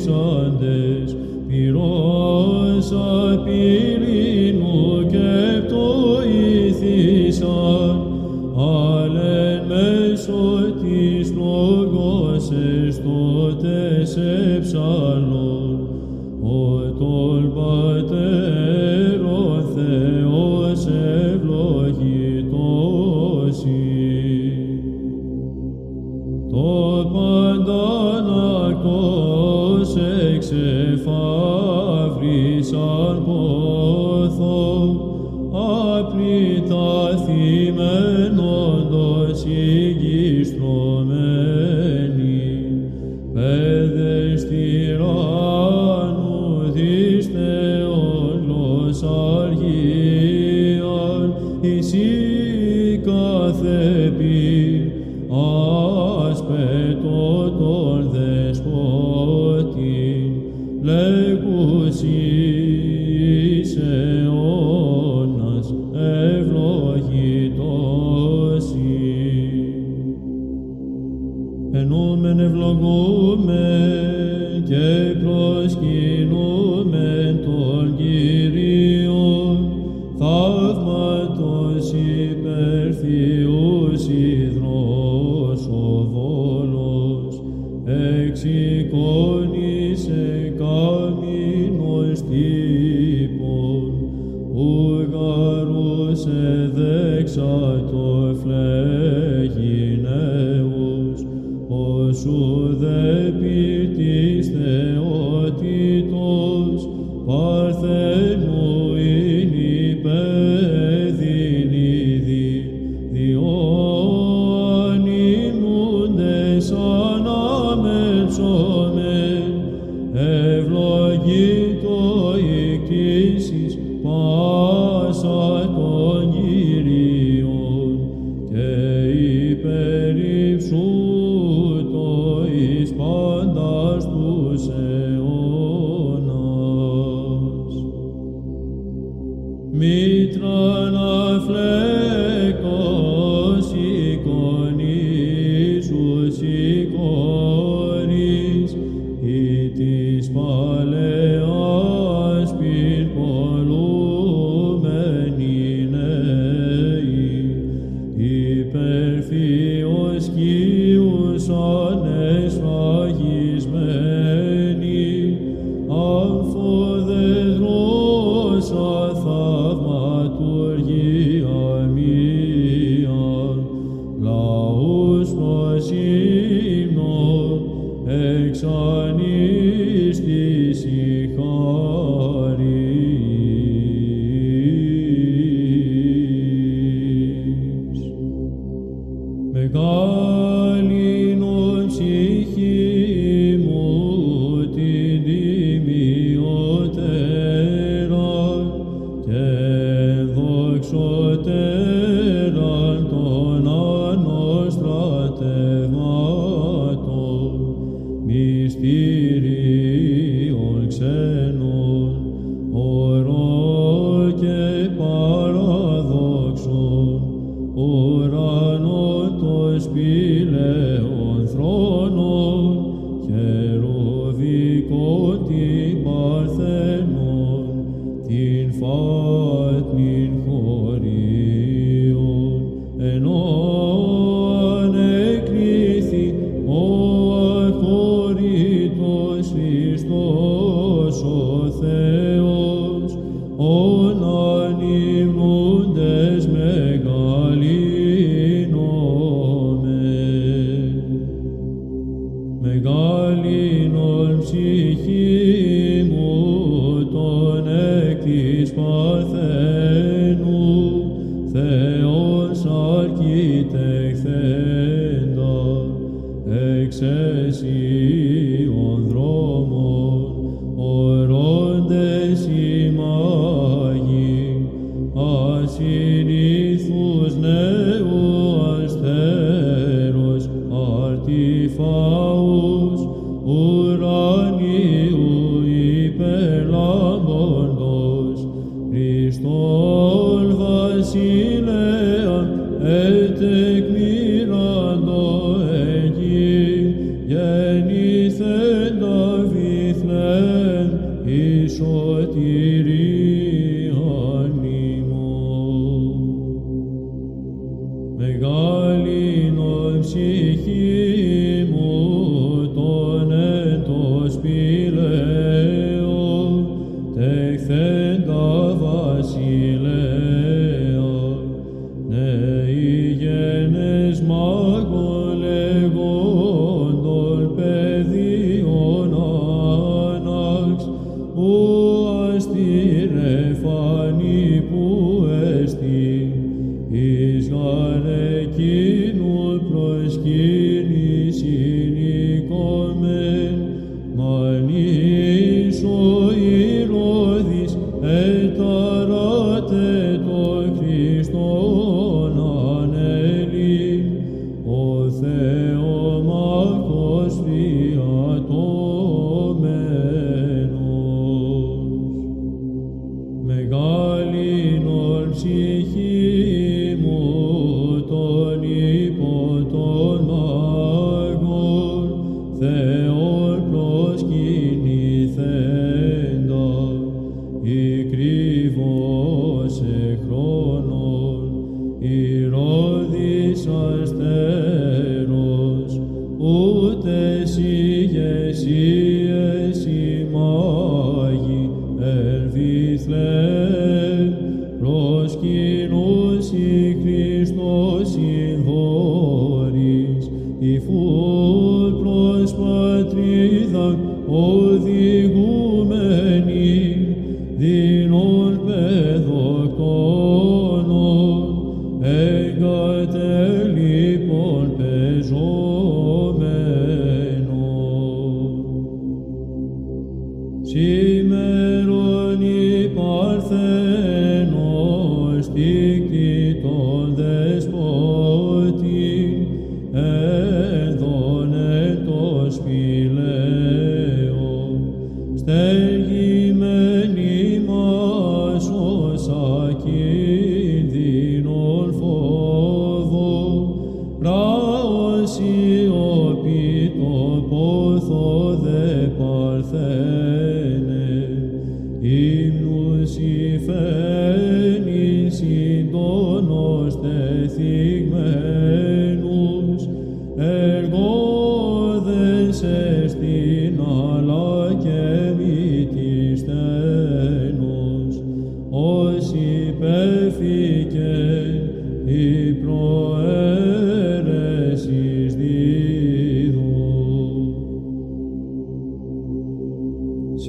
Pissandes, Pirosa, Piris,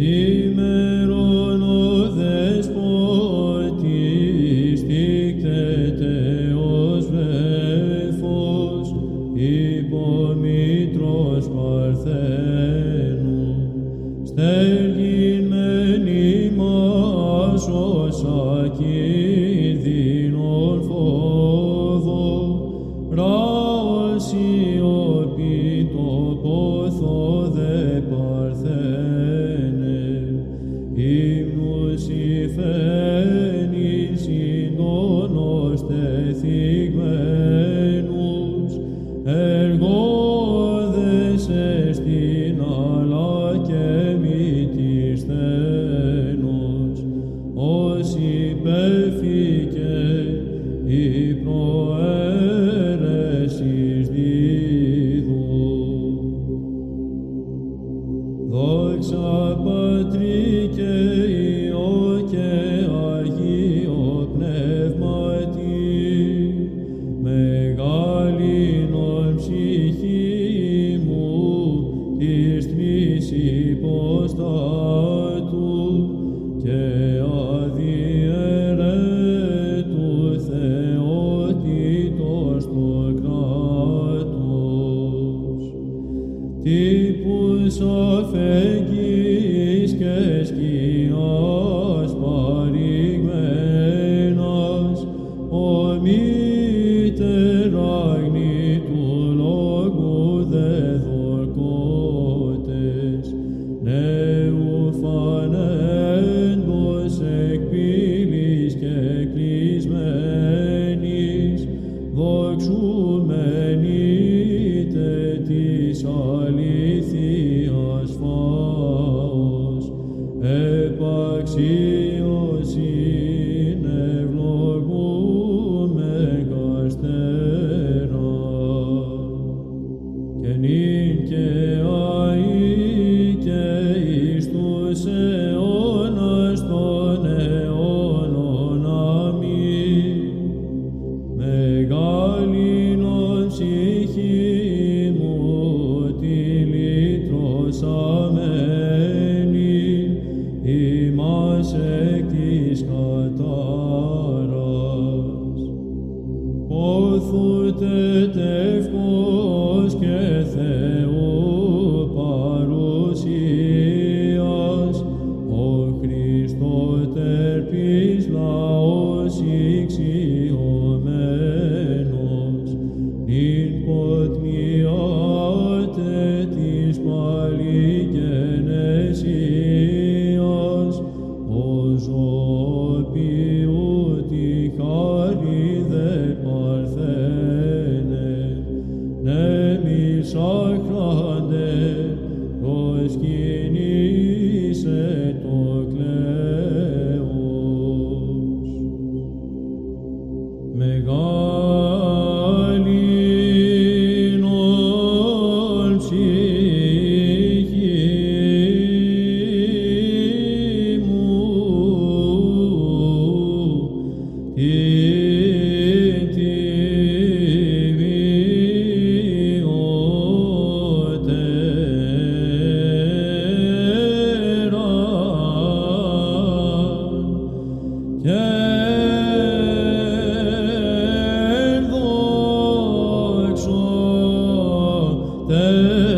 Amen. There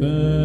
faith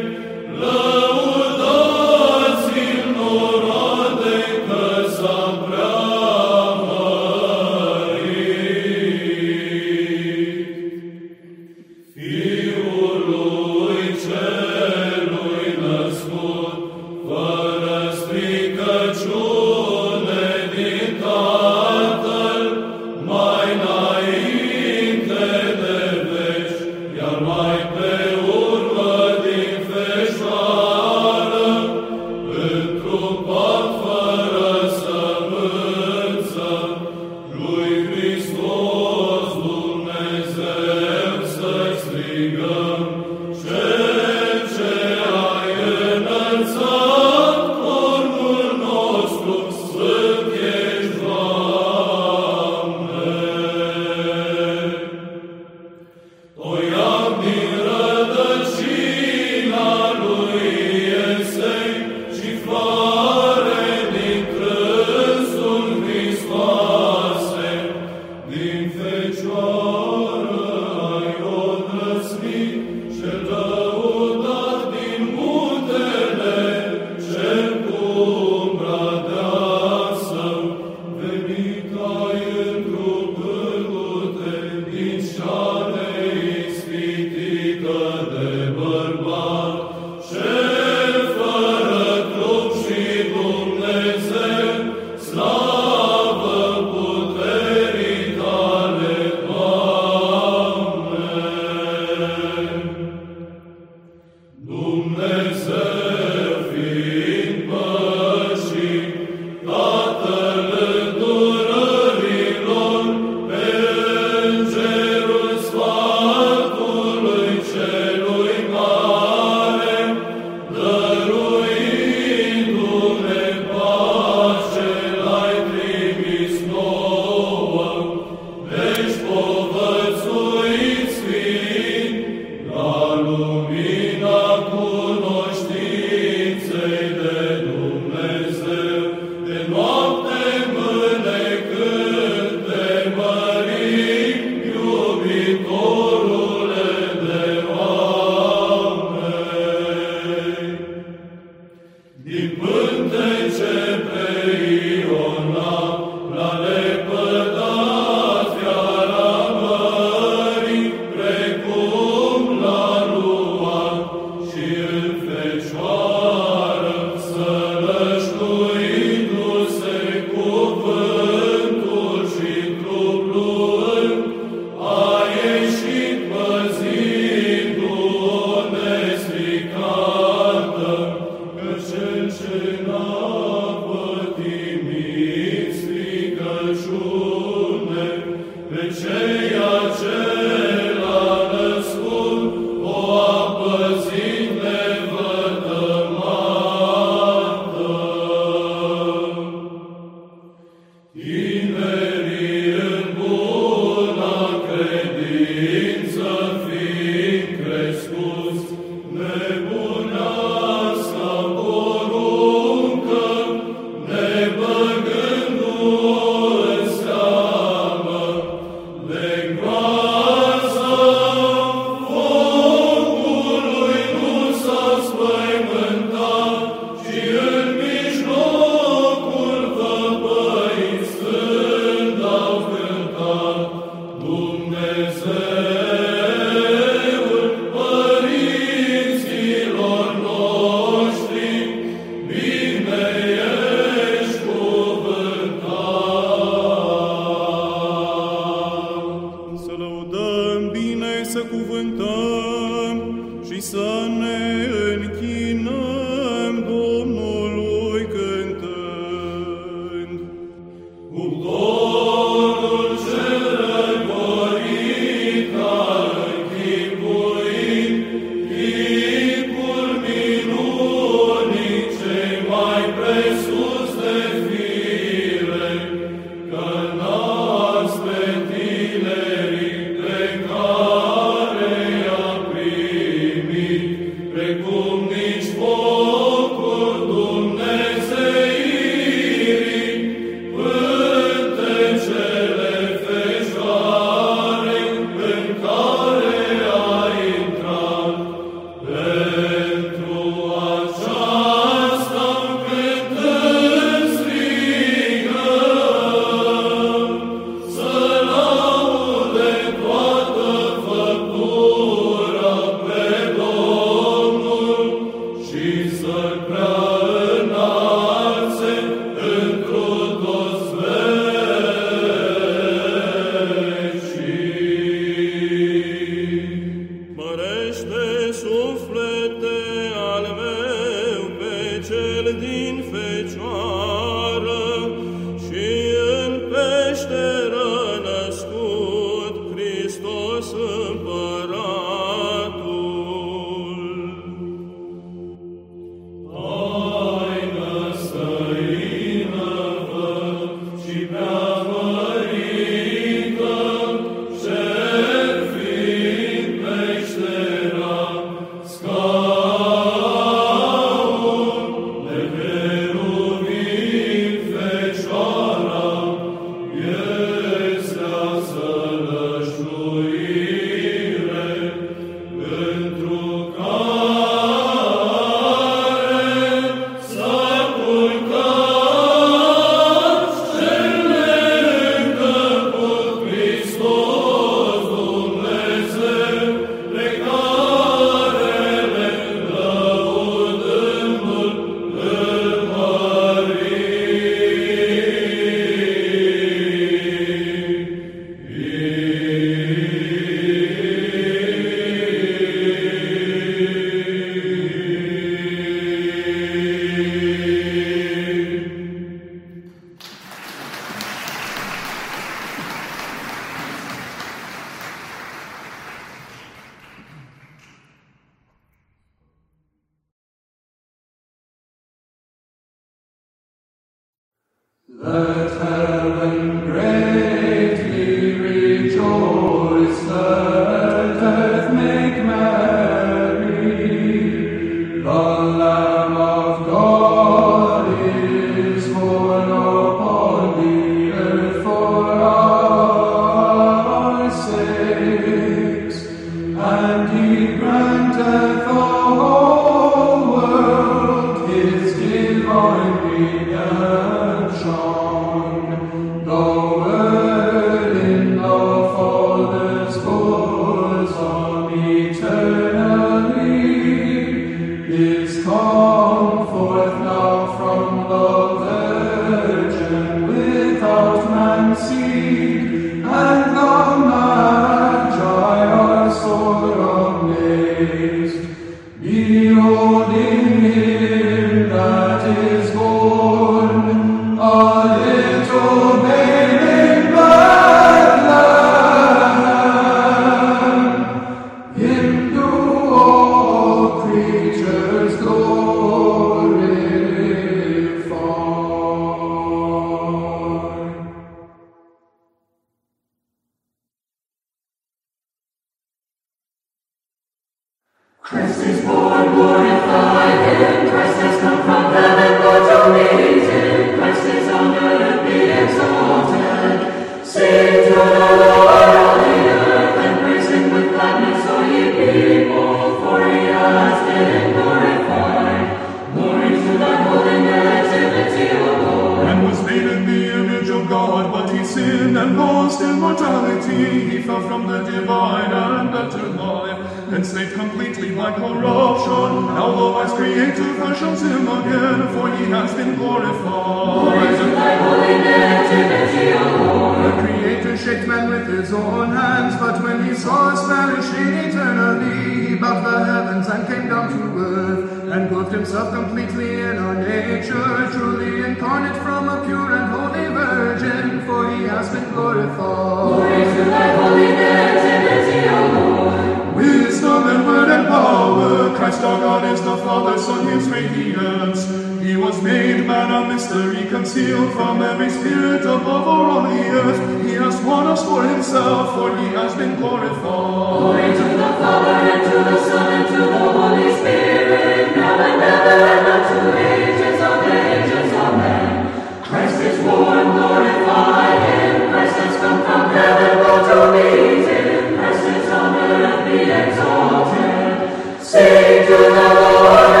from every spirit above or on the earth. He has won us for himself, for he has been glorified. Glory to the Father, and to the Son, and to the Holy Spirit, now and ever, and unto ages of ages. Amen. Christ is born, glorified, and Christ has come from heaven, brought to meet him. Christ is on earth, be exalted. Sing to the Lord.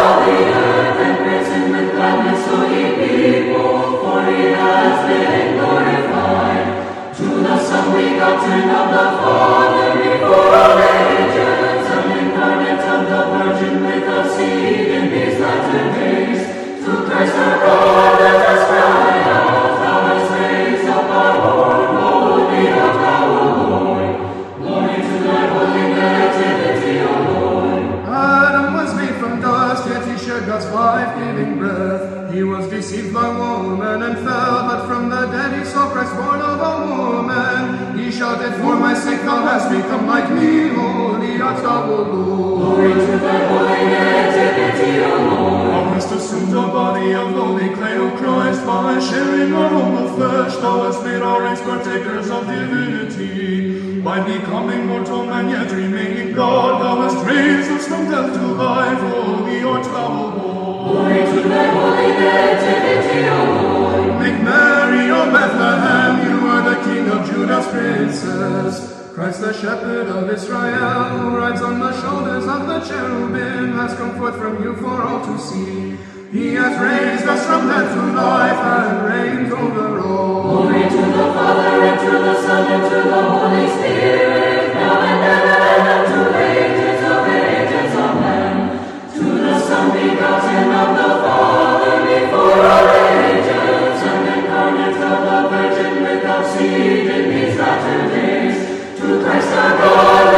begotten of the Father before ages, an incarnate of the Virgin with the seed in His Latin to praise the God that has cry out, thou hast raised up our Lord, holy of thou, the Lord. Glory to thy holy nativity, O Lord. Adam was made from dust, yet he shared God's life-giving breath. He was deceived by woman and fell, but from the dead he saw Christ born of shouted, For my sake thou hast become like me, holy art thou, O Lord. Glory to thy holy nativity, O Lord. Thou hast assumed the body of lowly clay, O Christ, by sharing our humble flesh, thou hast made our race partakers of divinity. By becoming mortal man, yet remaining God, thou hast raised us from death to life, holy art thou, O Lord. Glory to thy holy nativity, O Lord. Make merry O Bethlehem king of Judah's princes. Christ the shepherd of Israel rides on the shoulders of the cherubim, has come forth from you for all to see. He has raised us from death to life and reigns over all. Glory to the Father and to the Son and to the Holy Spirit, now and ever and unto ages of ages. Amen. To the Son begotten of the Father before seated in these latter days, to Christ our God.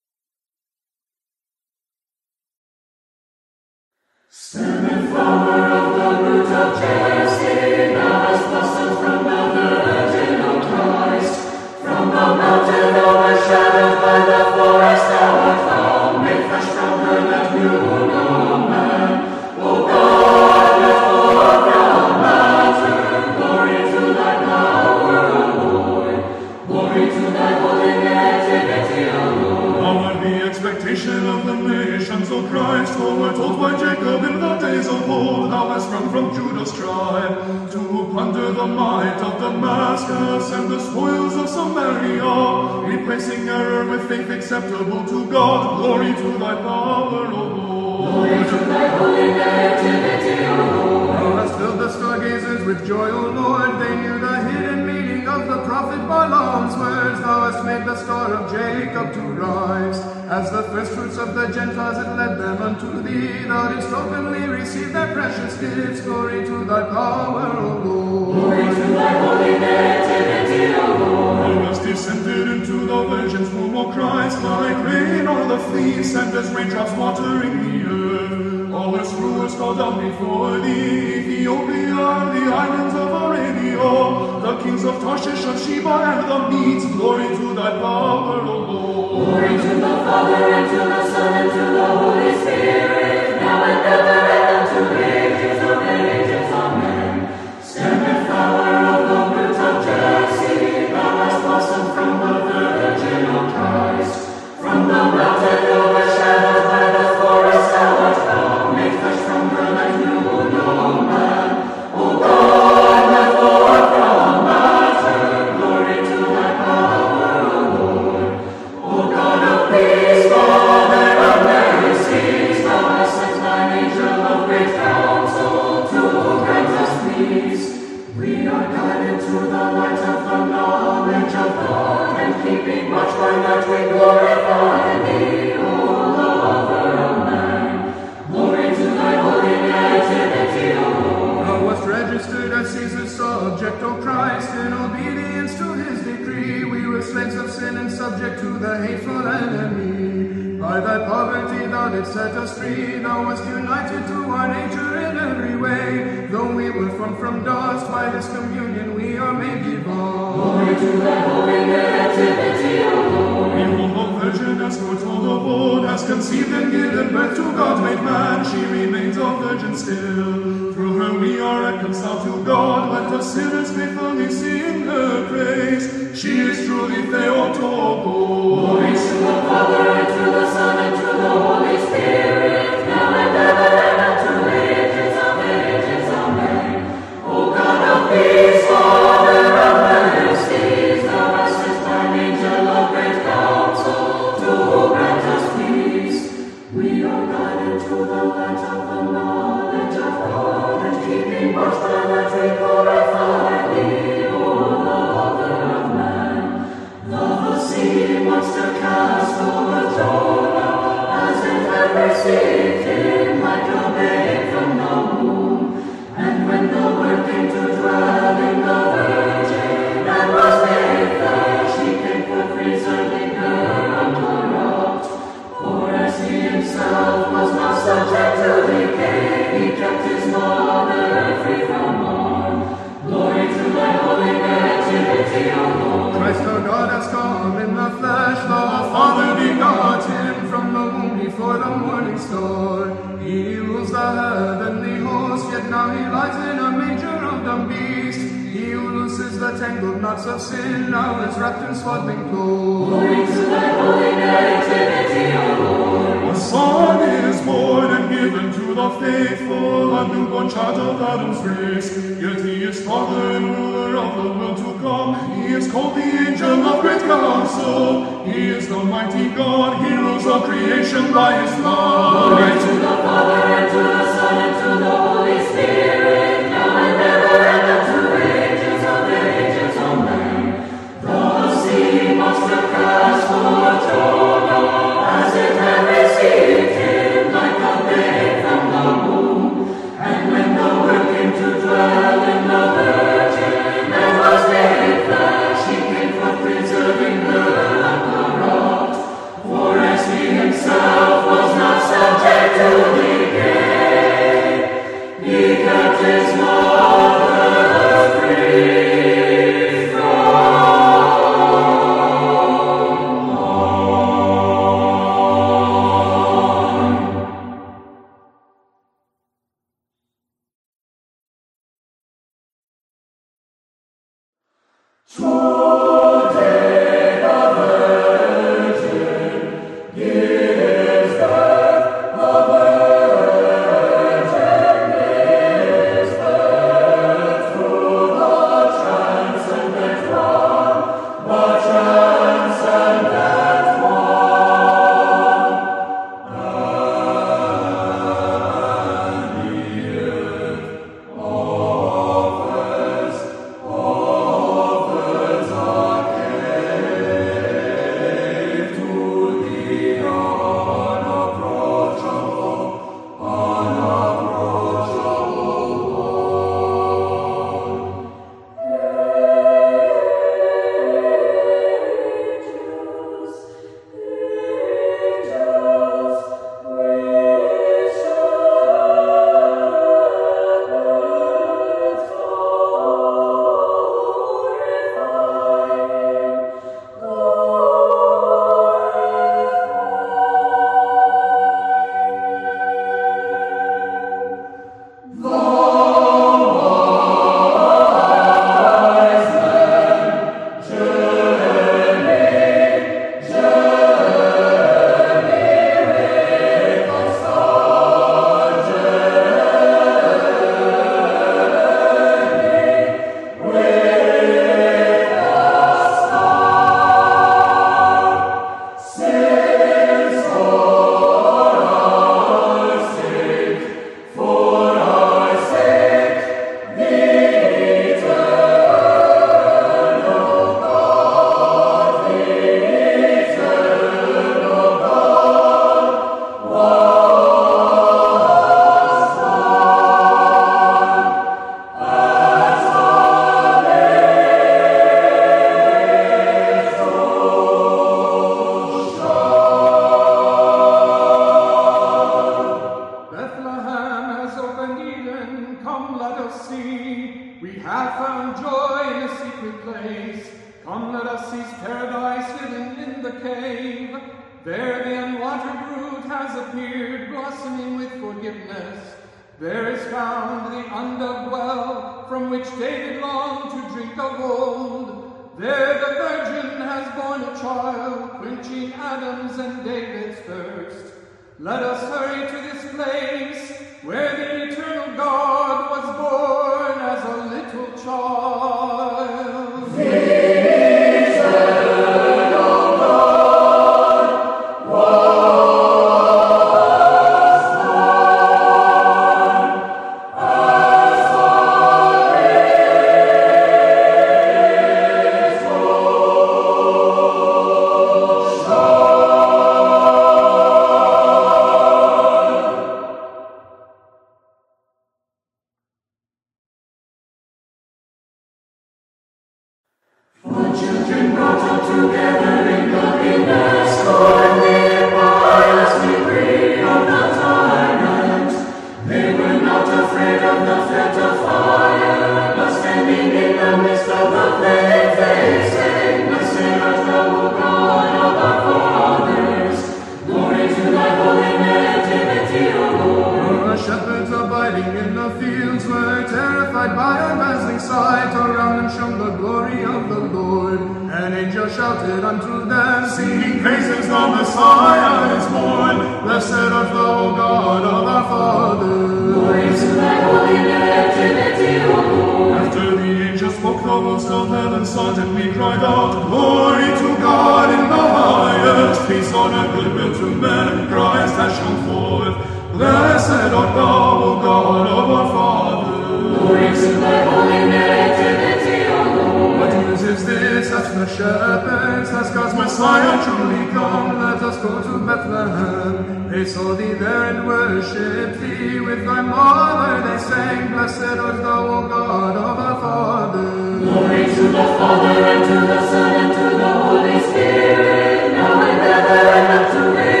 Blessed art thou, O God of our fathers. Glory to thy holy nativity, O Lord. What news is this that the shepherds has God's Messiah truly come? Let us go to Bethlehem. They saw thee there and worshipped thee. With thy mother they sang, Blessed art thou, O God of our fathers. Glory to the Father, and to the Son, and to the Holy Spirit, now and ever, and up to ages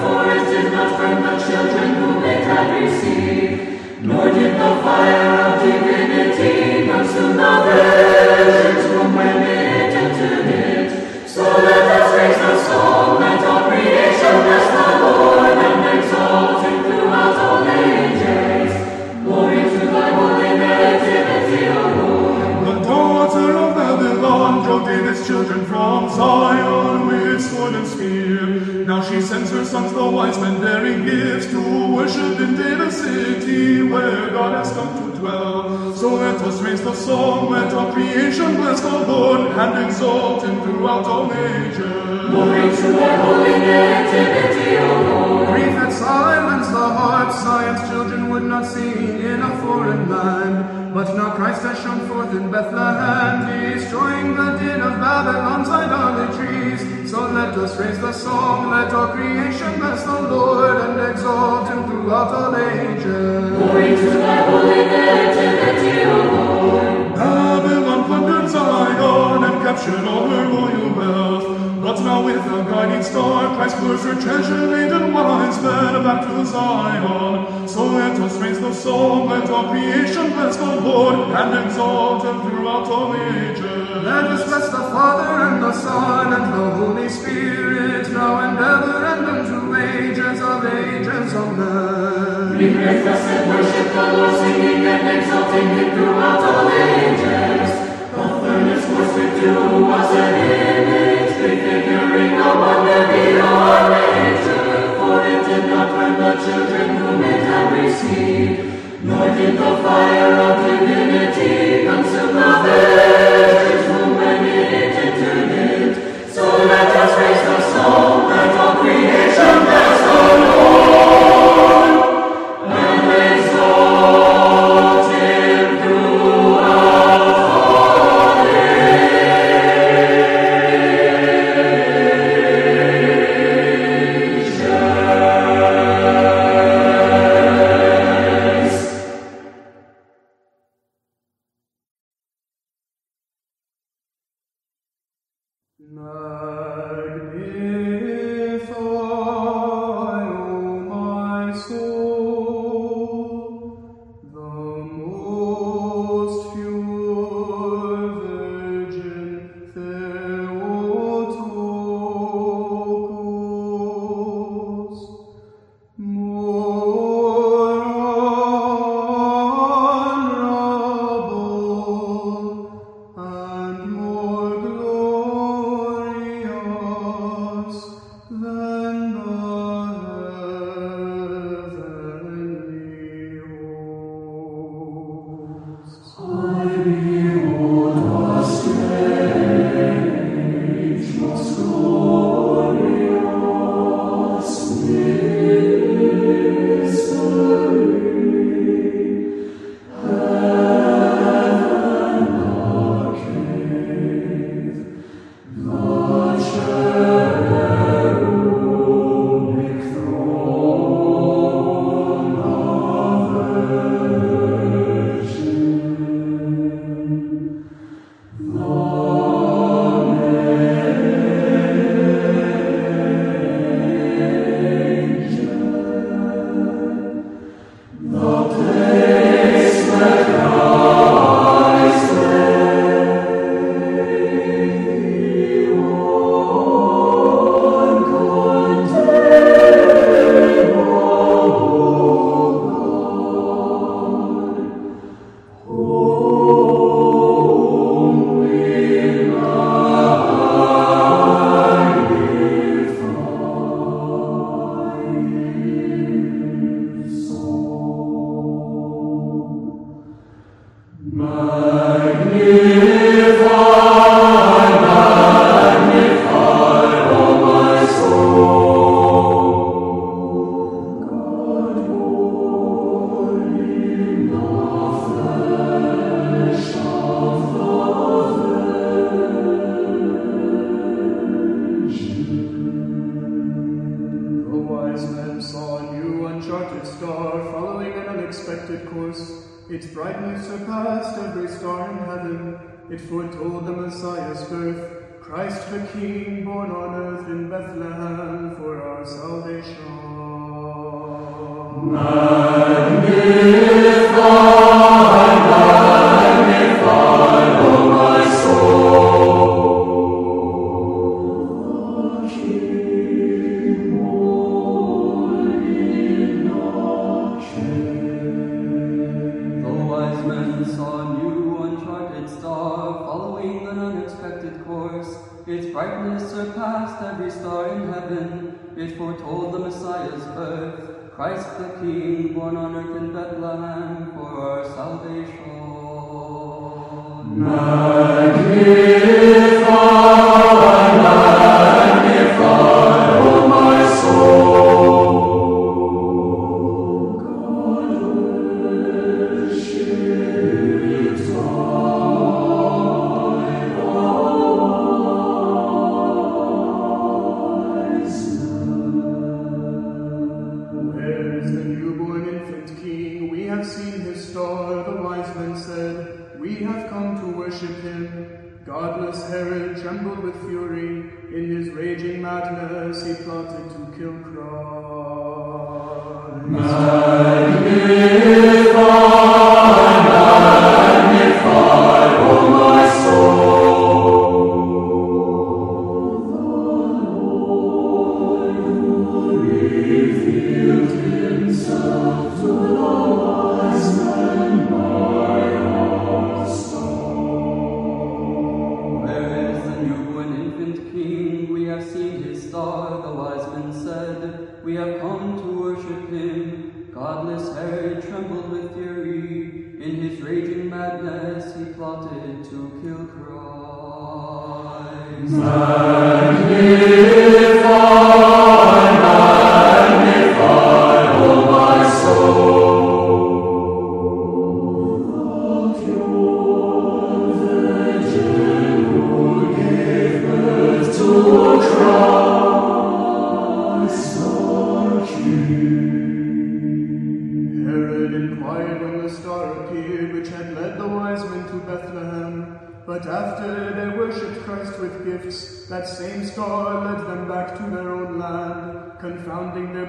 For it did not burn the children whom it had received, nor did the fire of divinity consume the virgins whom it entered it. So let us raise the song, let all creation bless the Lord and exalt him throughout all ages. Glory to thy holy nativity, O Lord. The daughter of Babylon drove David's children from Zion with sword and spear. Now she sends her sons, the wise men, bearing gifts to worship in David's city, where God has come to dwell. So let us raise the song, let all creation bless the Lord and exalt him throughout all ages. Glory to thy holy nativity, O Lord. Grief had silenced the heart, Zion's children would not sing in a foreign land. But now Christ has shone forth in Bethlehem, destroying the din of Babylon's idolatries. So let us raise the song, let all creation bless the Lord and exalt him throughout all ages. Glory to thy holy nativity, O Lord. Babylon plundered Zion and captured all her royal wealth. But now with a guiding star, Christ lures her treasure laden wise men back to Zion. So let us raise the song, let all creation bless the Lord and exalt him throughout all ages. Let us bless the Father and the Son and the Holy Spirit, now and ever and unto ages of ages. Amen. We praise, bless, and worship the Lord, singing and exalting him throughout all ages. The furnace was with dew was an image, prefiguring a wonder beyond measure. For it did not burn the children whom it had received, nor did the fire of divinity consume the virgins whom when it entered it. So let us raise the song, let all creation bless the Lord.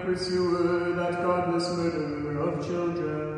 Pursuer, that godless murderer of children.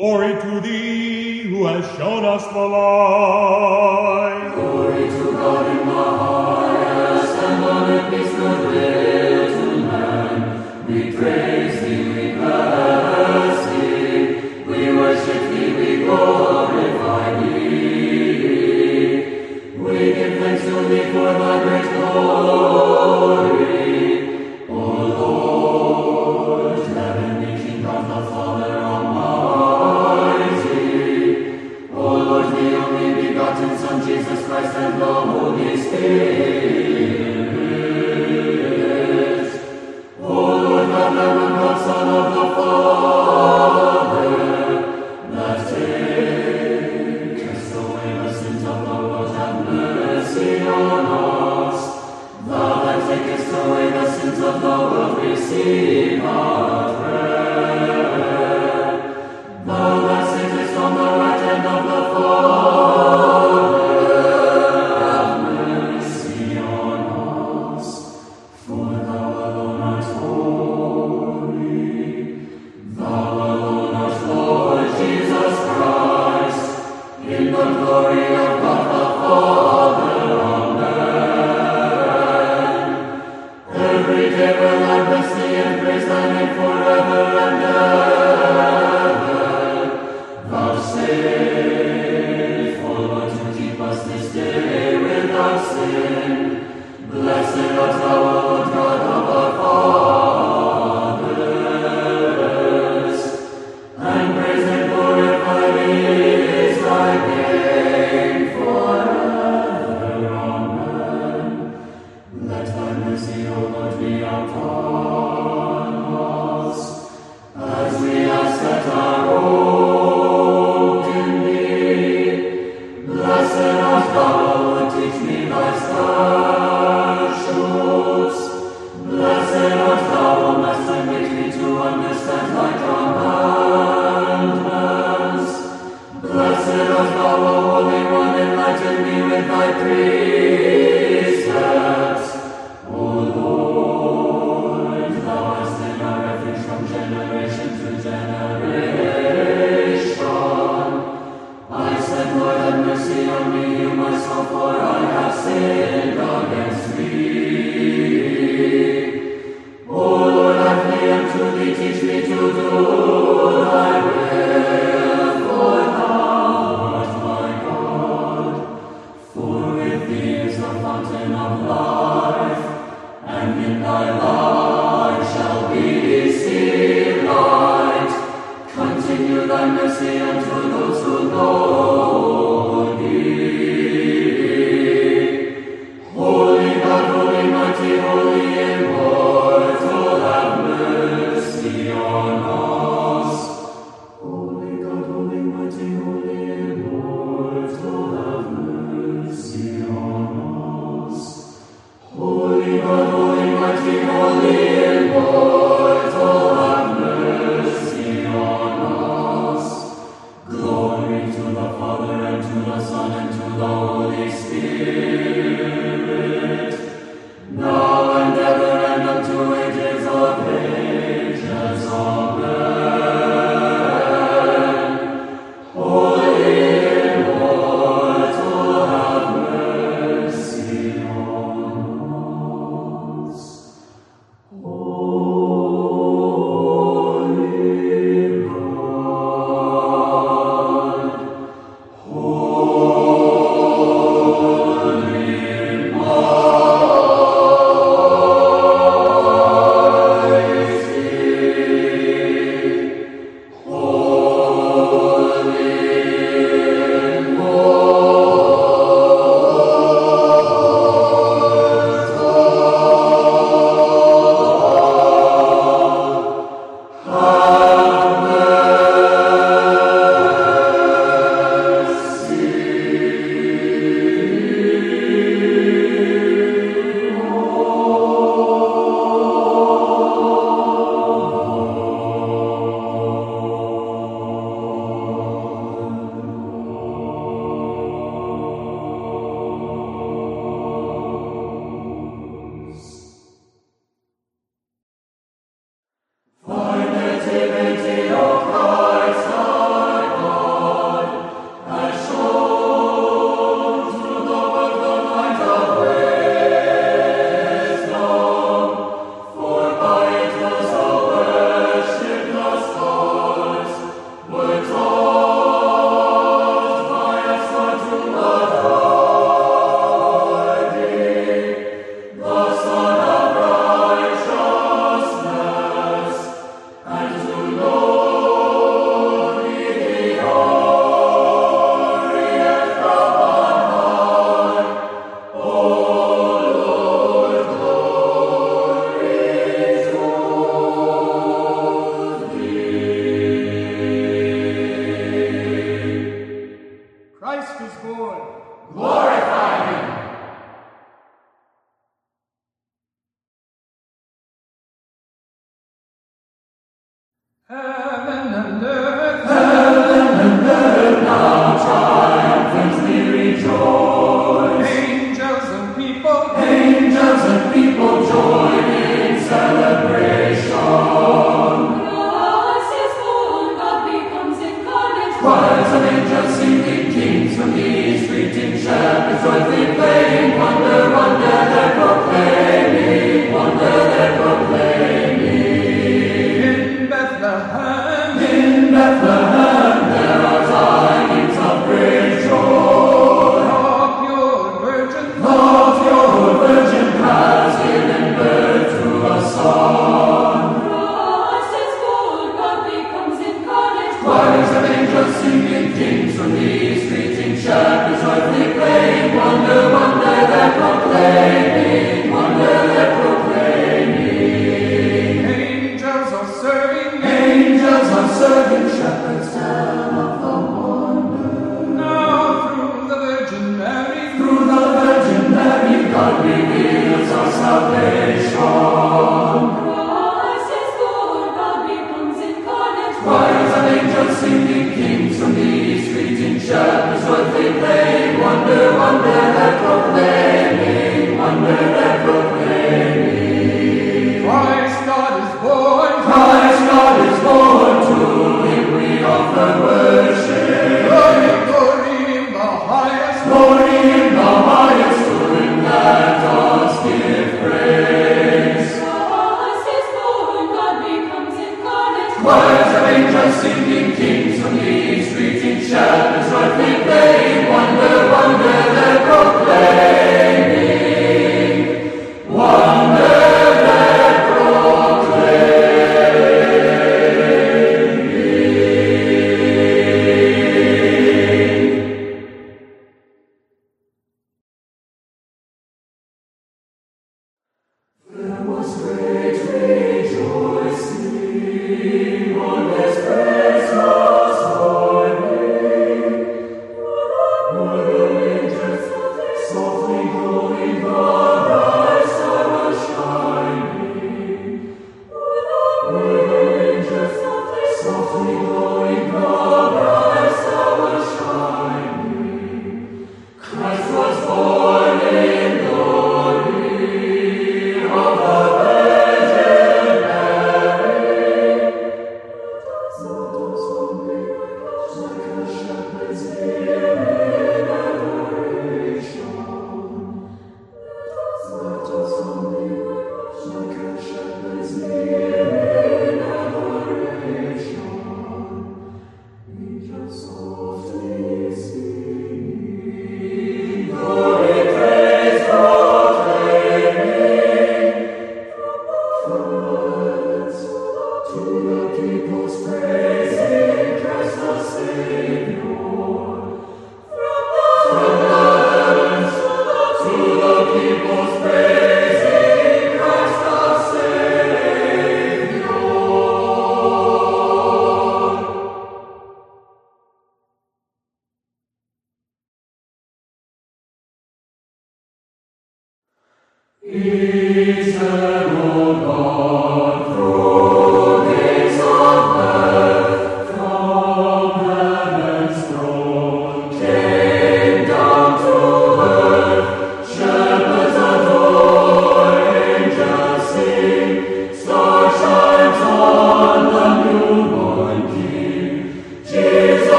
Glory to thee who has shown us the light. Glory to God in the highest. Christ and the Holy Spirit.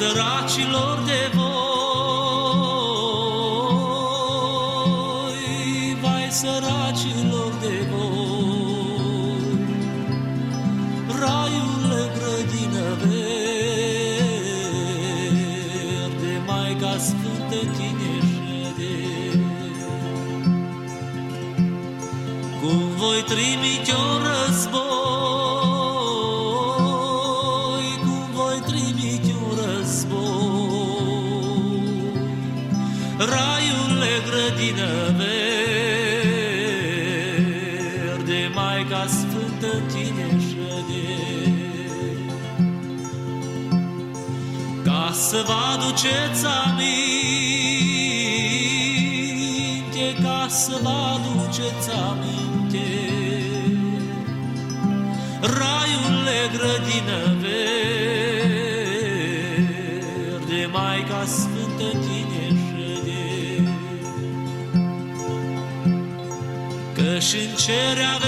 săracilor de să vă aduceți aminte, ca să vă aduceți aminte. Raiule grădină verde, Maica Sfântă tine șede, Că și în cerea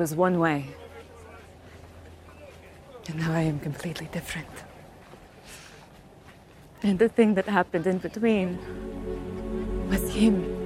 was one way. And now I am completely different. And the thing that happened in between was him.